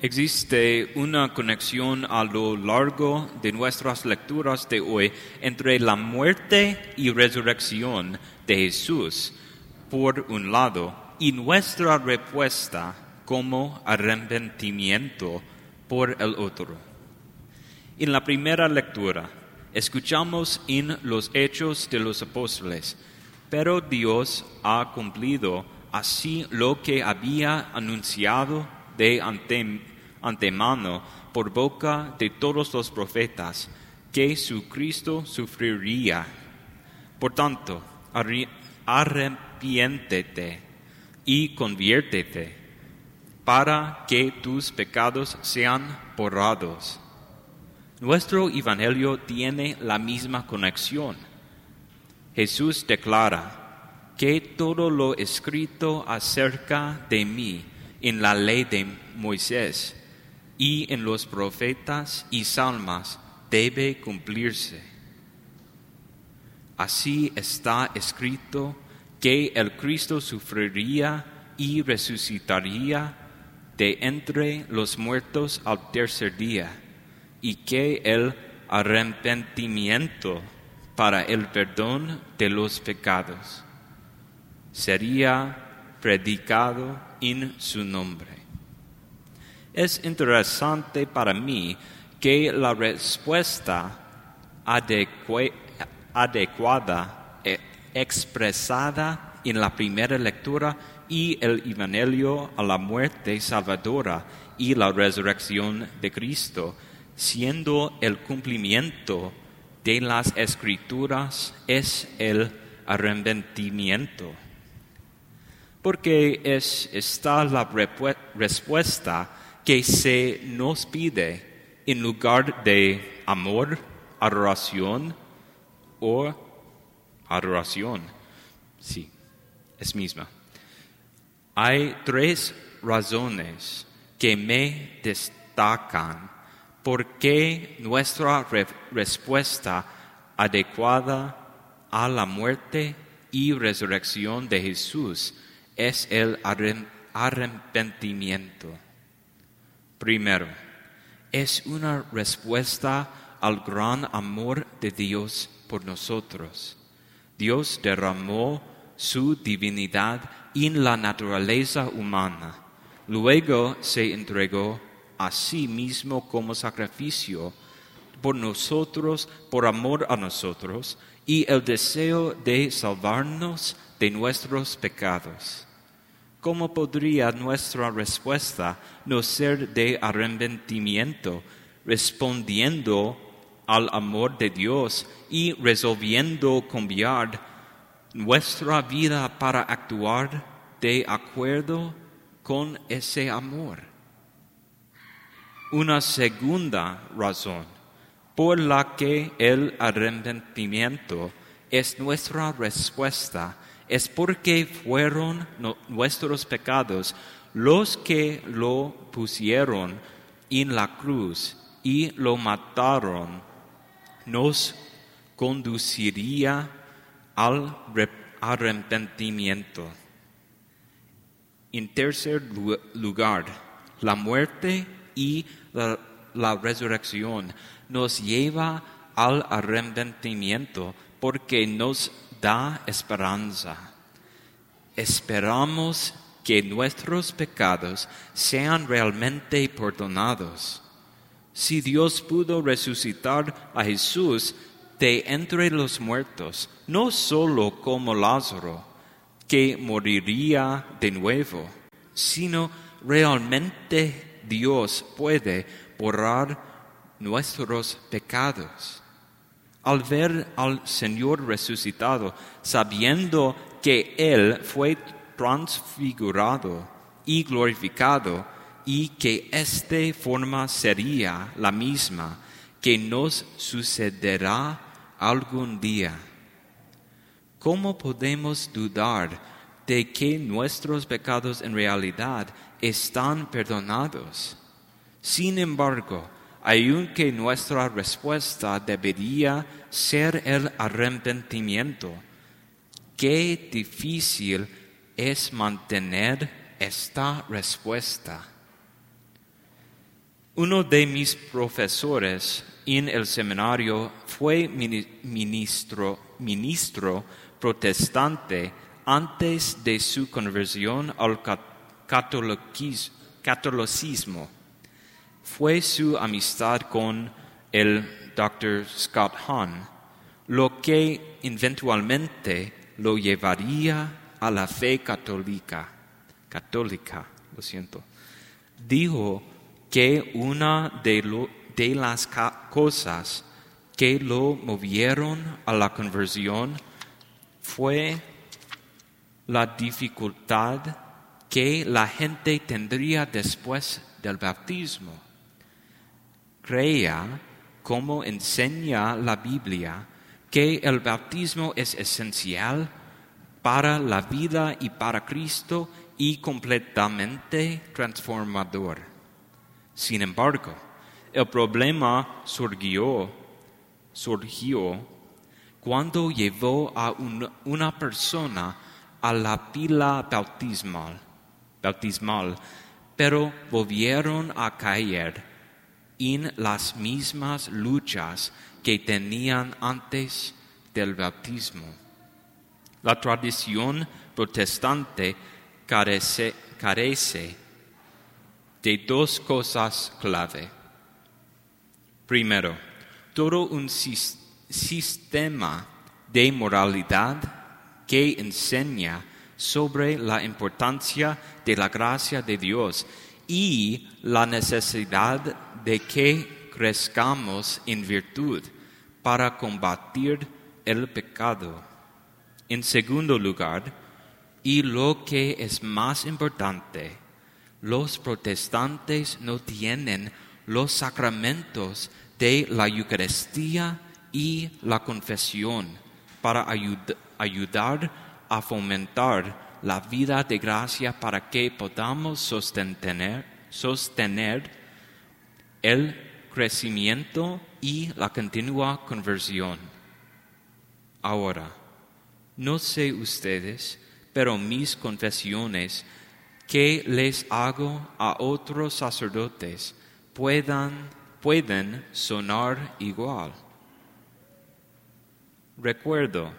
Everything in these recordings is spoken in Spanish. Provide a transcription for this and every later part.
Existe una conexión a lo largo de nuestras lecturas de hoy entre la muerte y resurrección de Jesús, por un lado, y nuestra respuesta como arrepentimiento por el otro. En la primera lectura, escuchamos en los hechos de los apóstoles, pero Dios ha cumplido así lo que había anunciado de antemano por boca de todos los profetas, que su Cristo sufriría. Por tanto, arrepiéntete y conviértete para que tus pecados sean borrados. Nuestro Evangelio tiene la misma conexión. Jesús declara que todo lo escrito acerca de mí en la ley de Moisés y en los profetas y salmas debe cumplirse. Así está escrito que el Cristo sufriría y resucitaría de entre los muertos al tercer día, y que el arrepentimiento para el perdón de los pecados sería predicado en su nombre. Es interesante para mí que la respuesta adecuada e expresada en la primera lectura y el Evangelio a la muerte salvadora y la resurrección de Cristo, siendo el cumplimiento de las escrituras, es el arrepentimiento porque es esta la respuesta que se nos pide en lugar de amor, adoración o adoración. Sí, es misma. Hay tres razones que me destacan por qué nuestra respuesta adecuada a la muerte y resurrección de Jesús es el arrepentimiento. Primero, es una respuesta al gran amor de Dios por nosotros. Dios derramó su divinidad en la naturaleza humana. Luego se entregó a sí mismo como sacrificio por nosotros, por amor a nosotros, y el deseo de salvarnos de nuestros pecados. ¿Cómo podría nuestra respuesta no ser de arrepentimiento, respondiendo al amor de Dios y resolviendo cambiar nuestra vida para actuar de acuerdo con ese amor? Una segunda razón por la que el arrepentimiento es nuestra respuesta es porque fueron nuestros pecados los que lo pusieron en la cruz y lo mataron, nos conduciría al arrepentimiento. En tercer lugar, la muerte y la, la resurrección nos lleva al arrepentimiento porque nos da esperanza. Esperamos que nuestros pecados sean realmente perdonados. Si Dios pudo resucitar a Jesús de entre los muertos, no solo como Lázaro, que moriría de nuevo, sino realmente Dios puede borrar nuestros pecados al ver al Señor resucitado, sabiendo que Él fue transfigurado y glorificado y que esta forma sería la misma que nos sucederá algún día. ¿Cómo podemos dudar de que nuestros pecados en realidad están perdonados? Sin embargo, aunque nuestra respuesta debería ser el arrepentimiento. Qué difícil es mantener esta respuesta. Uno de mis profesores en el seminario fue ministro, ministro protestante antes de su conversión al catolicismo. Fue su amistad con el Dr. Scott Hahn lo que eventualmente lo llevaría a la fe católica. Católica, lo siento. Dijo que una de, de las cosas que lo movieron a la conversión fue la dificultad que la gente tendría después del bautismo. Creía, como enseña la Biblia, que el bautismo es esencial para la vida y para Cristo y completamente transformador. Sin embargo, el problema surgió, surgió cuando llevó a una persona a la pila bautismal, bautismal, pero volvieron a caer en las mismas luchas que tenían antes del bautismo. La tradición protestante carece, carece de dos cosas clave. Primero, todo un sistema de moralidad que enseña sobre la importancia de la gracia de Dios y la necesidad de que crezcamos en virtud para combatir el pecado. En segundo lugar, y lo que es más importante, los protestantes no tienen los sacramentos de la Eucaristía y la confesión para ayudar a fomentar la vida de gracia para que podamos sostener, sostener el crecimiento y la continua conversión. Ahora, no sé ustedes, pero mis confesiones que les hago a otros sacerdotes puedan, pueden sonar igual. Recuerdo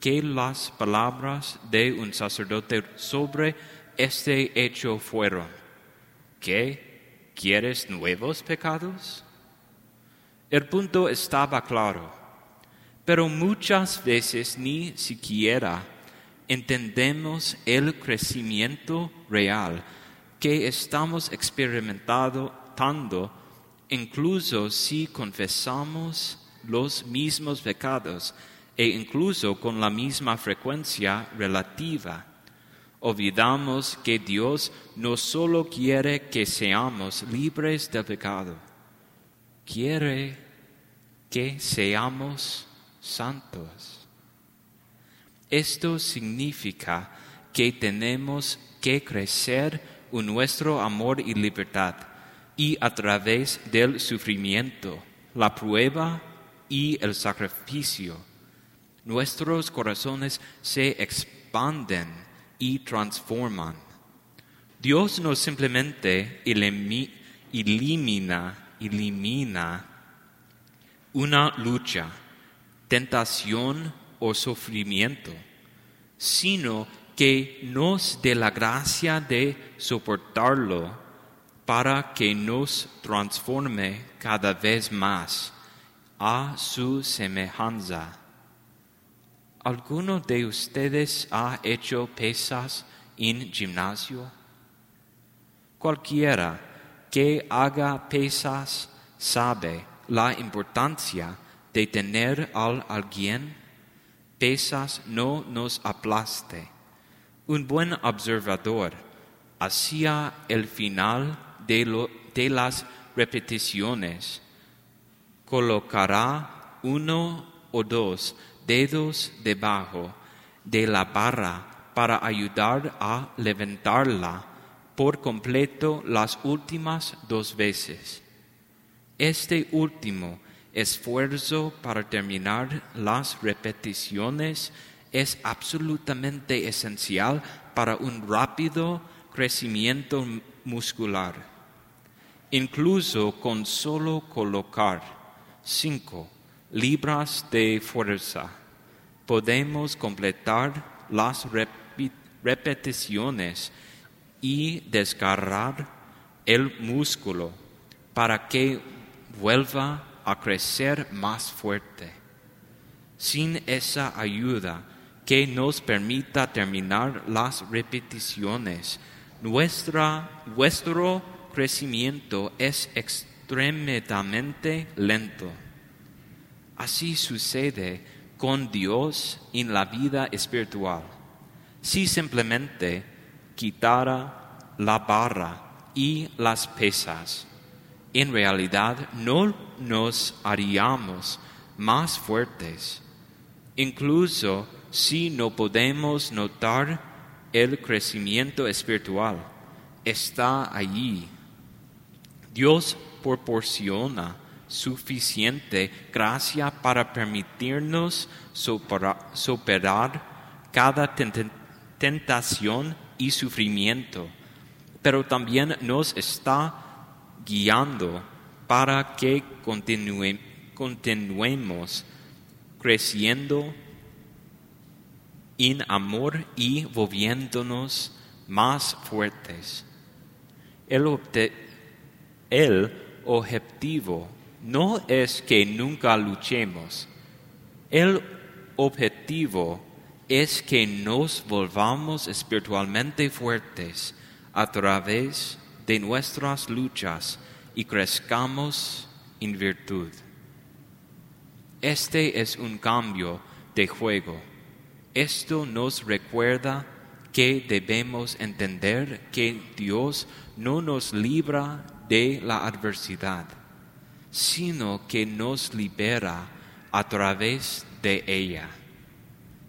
que las palabras de un sacerdote sobre este hecho fueron, ¿qué? ¿Quieres nuevos pecados? El punto estaba claro, pero muchas veces ni siquiera entendemos el crecimiento real que estamos experimentando, incluso si confesamos los mismos pecados e incluso con la misma frecuencia relativa. Olvidamos que Dios no solo quiere que seamos libres del pecado, quiere que seamos santos. Esto significa que tenemos que crecer en nuestro amor y libertad y a través del sufrimiento, la prueba y el sacrificio. Nuestros corazones se expanden y transforman. Dios no simplemente elimina, elimina una lucha, tentación o sufrimiento, sino que nos dé la gracia de soportarlo para que nos transforme cada vez más a su semejanza. ¿Alguno de ustedes ha hecho pesas en gimnasio? Cualquiera que haga pesas sabe la importancia de tener a alguien pesas no nos aplaste. Un buen observador hacia el final de, de las repeticiones colocará uno o dos dedos debajo de la barra para ayudar a levantarla por completo las últimas dos veces. Este último esfuerzo para terminar las repeticiones es absolutamente esencial para un rápido crecimiento muscular. Incluso con solo colocar cinco libras de fuerza, podemos completar las repeticiones y desgarrar el músculo para que vuelva a crecer más fuerte. Sin esa ayuda que nos permita terminar las repeticiones, nuestra, nuestro crecimiento es extremadamente lento. Así sucede con Dios en la vida espiritual. Si simplemente quitara la barra y las pesas, en realidad no nos haríamos más fuertes. Incluso si no podemos notar el crecimiento espiritual, está allí. Dios proporciona suficiente gracia para permitirnos supera- superar cada ten- tentación y sufrimiento, pero también nos está guiando para que continue- continuemos creciendo en amor y volviéndonos más fuertes. El, el objetivo no es que nunca luchemos. El objetivo es que nos volvamos espiritualmente fuertes a través de nuestras luchas y crezcamos en virtud. Este es un cambio de juego. Esto nos recuerda que debemos entender que Dios no nos libra de la adversidad, sino que nos libera a través de ella.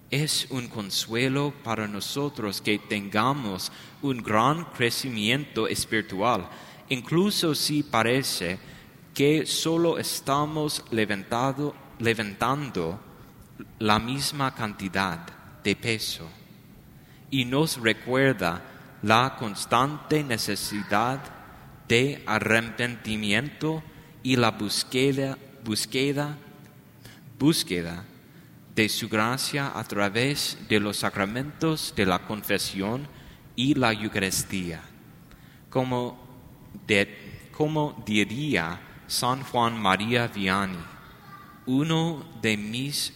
Es un consuelo para nosotros que tengamos un gran crecimiento espiritual, incluso si parece que solo estamos levantado- levantando la misma cantidad de peso y nos recuerda la constante necesidad de arrepentimiento y la búsqueda, búsqueda, búsqueda de su gracia a través de los sacramentos de la confesión y la Eucaristía. Como, de- como diría San Juan María Vianney, uno de mis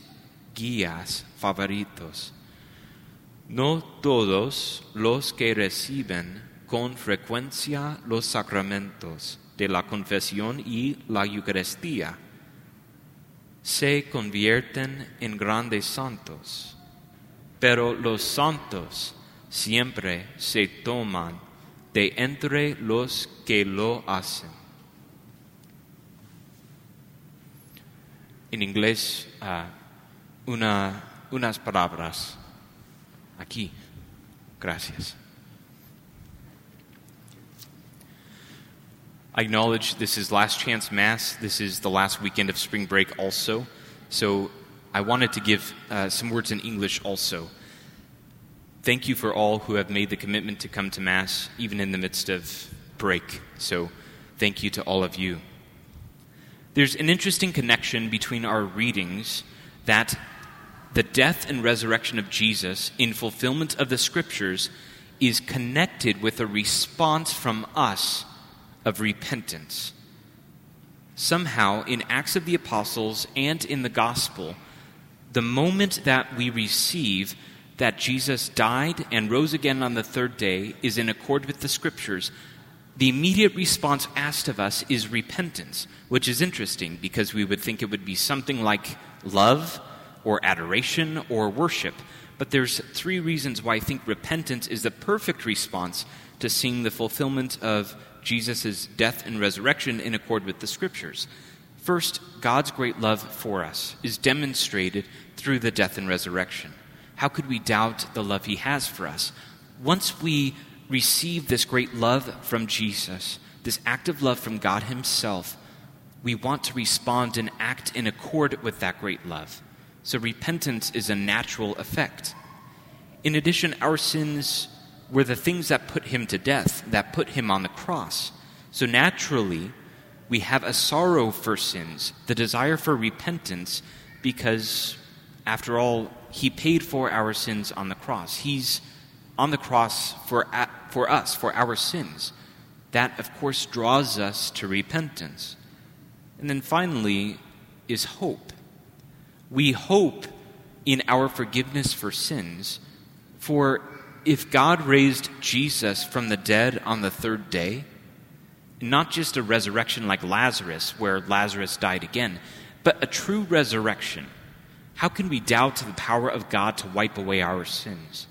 guías favoritos. No todos los que reciben con frecuencia los sacramentos de la confesión y la Eucaristía se convierten en grandes santos, pero los santos siempre se toman de entre los que lo hacen. En inglés, ah, una- unas palabras aquí. Gracias. I acknowledge this is last chance mass. This is the last weekend of spring break, also. So I wanted to give uh, some words in English also. Thank you for all who have made the commitment to come to mass, even in the midst of break. So thank you to all of you. There's an interesting connection between our readings that the death and resurrection of Jesus, in fulfillment of the scriptures, is connected with a response from us of repentance. Somehow, in Acts of the Apostles and in the Gospel, the moment that we receive that Jesus died and rose again on the third day is in accord with the scriptures, the immediate response asked of us is repentance, which is interesting because we would think it would be something like love or adoration or worship. But there's three reasons why I think repentance is the perfect response to seeing the fulfillment of Jesus' death and resurrection in accord with the scriptures. First, God's great love for us is demonstrated through the death and resurrection. How could we doubt the love he has for us? Once we receive this great love from Jesus, this act of love from God himself, we want to respond and act in accord with that great love. So repentance is a natural effect. In addition, our sins were the things that put him to death, that put him on the cross. So naturally, we have a sorrow for sins, the desire for repentance, because, after all, He paid for our sins on the cross. He's on the cross for, for us, for our sins. That, of course, draws us to repentance. And then finally is hope. We hope in our forgiveness for sins, for if God raised Jesus from the dead on the third day, not just a resurrection like Lazarus, where Lazarus died again, but a true resurrection, how can we doubt the power of God to wipe away our sins?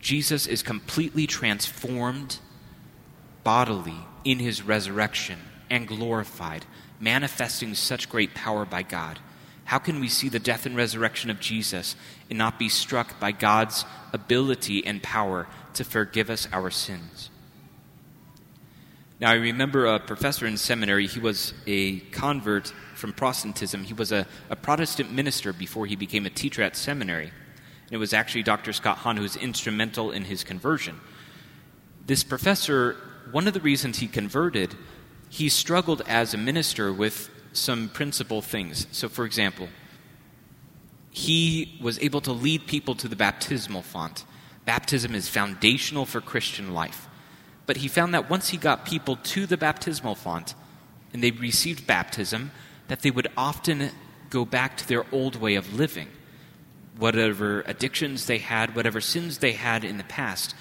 Jesus is completely transformed bodily in his resurrection and glorified, manifesting such great power by God. How can we see the death and resurrection of Jesus and not be struck by God's ability and power to forgive us our sins? Now, I remember a professor in seminary, he was a convert from Protestantism. He was a, a Protestant minister before he became a teacher at seminary. And it was actually Dr. Scott Hahn who was instrumental in his conversion. This professor, one of the reasons he converted, he struggled as a minister with some principal things. So, for example, he was able to lead people to the baptismal font. Baptism is foundational for Christian life. But he found that once he got people to the baptismal font and they received baptism, that they would often go back to their old way of living. Whatever addictions they had, whatever sins they had in the past,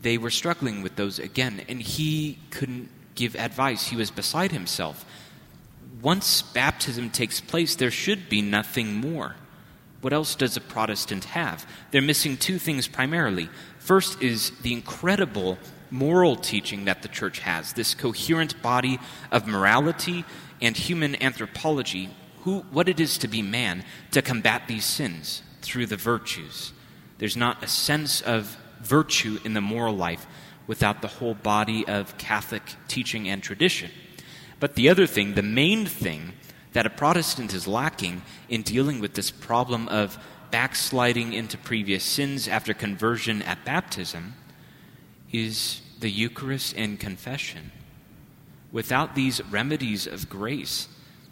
they were struggling with those again. And he couldn't give advice. He was beside himself. Once baptism takes place, there should be nothing more. What else does a Protestant have? They're missing two things primarily. First is the incredible moral teaching that the church has, this coherent body of morality and human anthropology, who, what it is to be man, to combat these sins through the virtues. There's not a sense of virtue in the moral life without the whole body of Catholic teaching and tradition. But the other thing, the main thing, that a Protestant is lacking in dealing with this problem of backsliding into previous sins after conversion at baptism is the Eucharist and confession. Without these remedies of grace,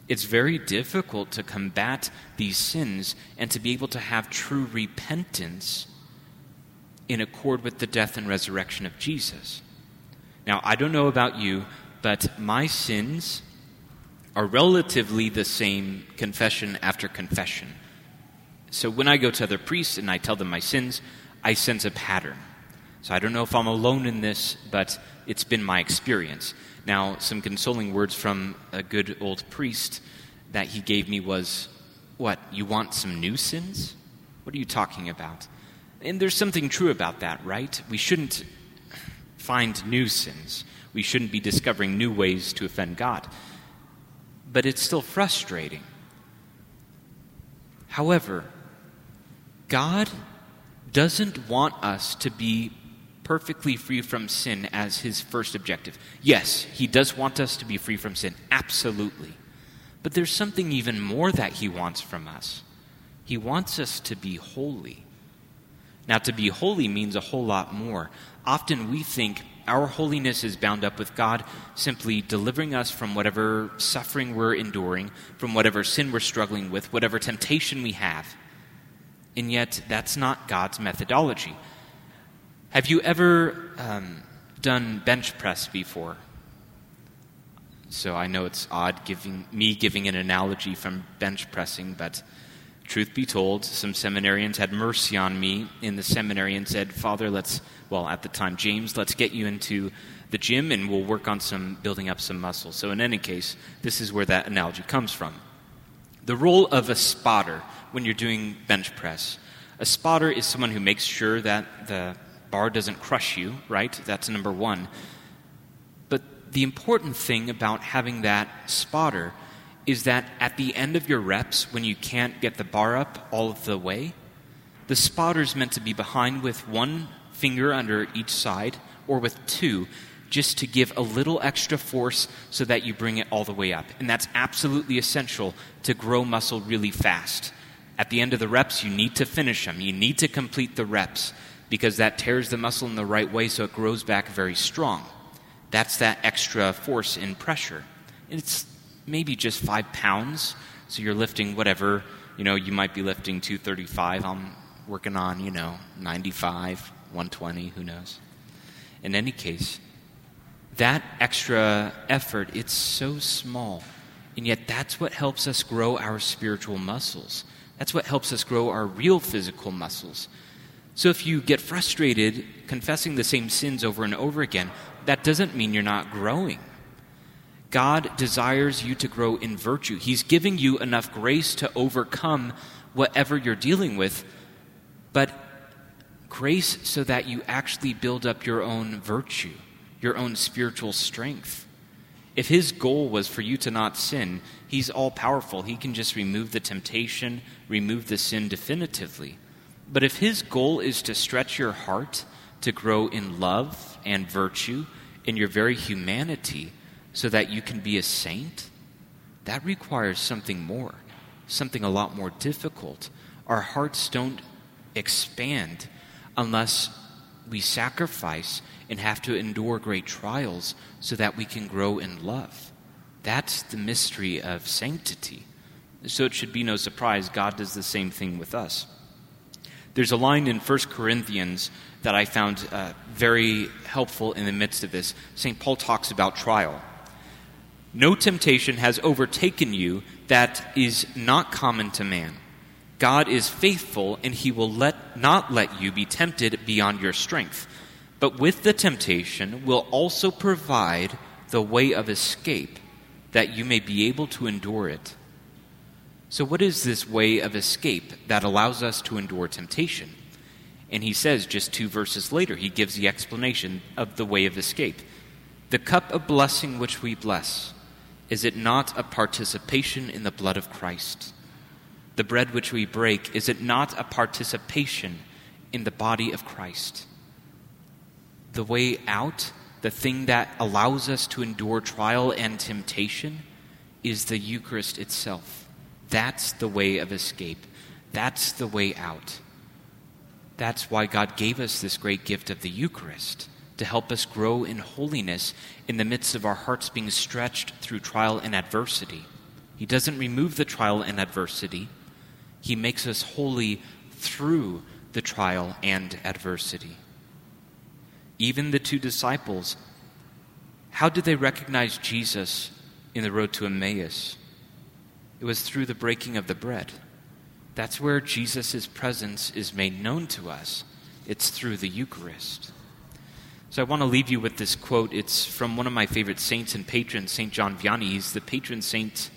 it's very difficult to combat these sins and to be able to have true repentance in accord with the death and resurrection of Jesus. Now, I don't know about you, but my sins are relatively the same confession after confession. So when I go to other priests and I tell them my sins, I sense a pattern. So I don't know if I'm alone in this, but it's been my experience. Now, some consoling words from a good old priest that he gave me was, What, you want some new sins? What are you talking about? And there's something true about that, right? We shouldn't find new sins. We shouldn't be discovering new ways to offend God but it's still frustrating. However, God doesn't want us to be perfectly free from sin as his first objective. Yes, he does want us to be free from sin, absolutely. But there's something even more that he wants from us. He wants us to be holy. Now, to be holy means a whole lot more. Often we think our holiness is bound up with God simply delivering us from whatever suffering we're enduring, from whatever sin we're struggling with, whatever temptation we have. And yet, that's not God's methodology. Have you ever um, done bench press before? So I know it's odd giving me giving an analogy from bench pressing, but truth be told, some seminarians had mercy on me in the seminary and said, Father, let's, well, at the time, James, let's get you into the gym and we'll work on some building up some muscle. So, in any case, this is where that analogy comes from. The role of a spotter when you're doing bench press a spotter is someone who makes sure that the bar doesn't crush you, right? That's number one. But the important thing about having that spotter is that at the end of your reps, when you can't get the bar up all of the way, the spotter's meant to be behind with one finger under each side or with two just to give a little extra force so that you bring it all the way up. And that's absolutely essential to grow muscle really fast. At the end of the reps, you need to finish them. You need to complete the reps because that tears the muscle in the right way so it grows back very strong. That's that extra force and pressure. And It's maybe just five pounds, so you're lifting whatever, you know, you might be lifting 235. I'm working on, you know, 95, 120, who knows. In any case, that extra effort, it's so small. And yet, that's what helps us grow our spiritual muscles. That's what helps us grow our real physical muscles. So, if you get frustrated confessing the same sins over and over again, that doesn't mean you're not growing. God desires you to grow in virtue. He's giving you enough grace to overcome whatever you're dealing with, but grace so that you actually build up your own virtue, your own spiritual strength. If His goal was for you to not sin, He's all powerful. He can just remove the temptation, remove the sin definitively. But if His goal is to stretch your heart to grow in love and virtue, in your very humanity, so that you can be a saint, that requires something more, something a lot more difficult. Our hearts don't expand unless we sacrifice and have to endure great trials so that we can grow in love. That's the mystery of sanctity. So it should be no surprise God does the same thing with us. There's a line in 1 Corinthians that I found uh, very helpful in the midst of this. St. Paul talks about trial. No temptation has overtaken you that is not common to man. God is faithful, and he will let, not let you be tempted beyond your strength. But with the temptation will also provide the way of escape, that you may be able to endure it. So, what is this way of escape that allows us to endure temptation? And he says, just two verses later, he gives the explanation of the way of escape. The cup of blessing which we bless is it not a participation in the blood of Christ? The bread which we break, is it not a participation in the body of Christ? The way out, the thing that allows us to endure trial and temptation, is the Eucharist itself. That's the way of escape. That's the way out. That's why God gave us this great gift of the Eucharist to help us grow in holiness in the midst of our hearts being stretched through trial and adversity. He doesn't remove the trial and adversity, He makes us holy through the trial and adversity. Even the two disciples, how did they recognize Jesus in the road to Emmaus? It was through the breaking of the bread. That's where Jesus' presence is made known to us. It's through the Eucharist. So I want to leave you with this quote. It's from one of my favorite saints and patrons, St. John Vianney. He's the patron saint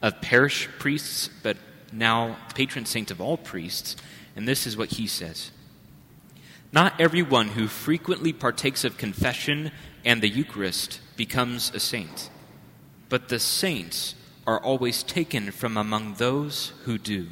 of parish priests, but now patron saint of all priests. And this is what he says Not everyone who frequently partakes of confession and the Eucharist becomes a saint, but the saints are always taken from among those who do.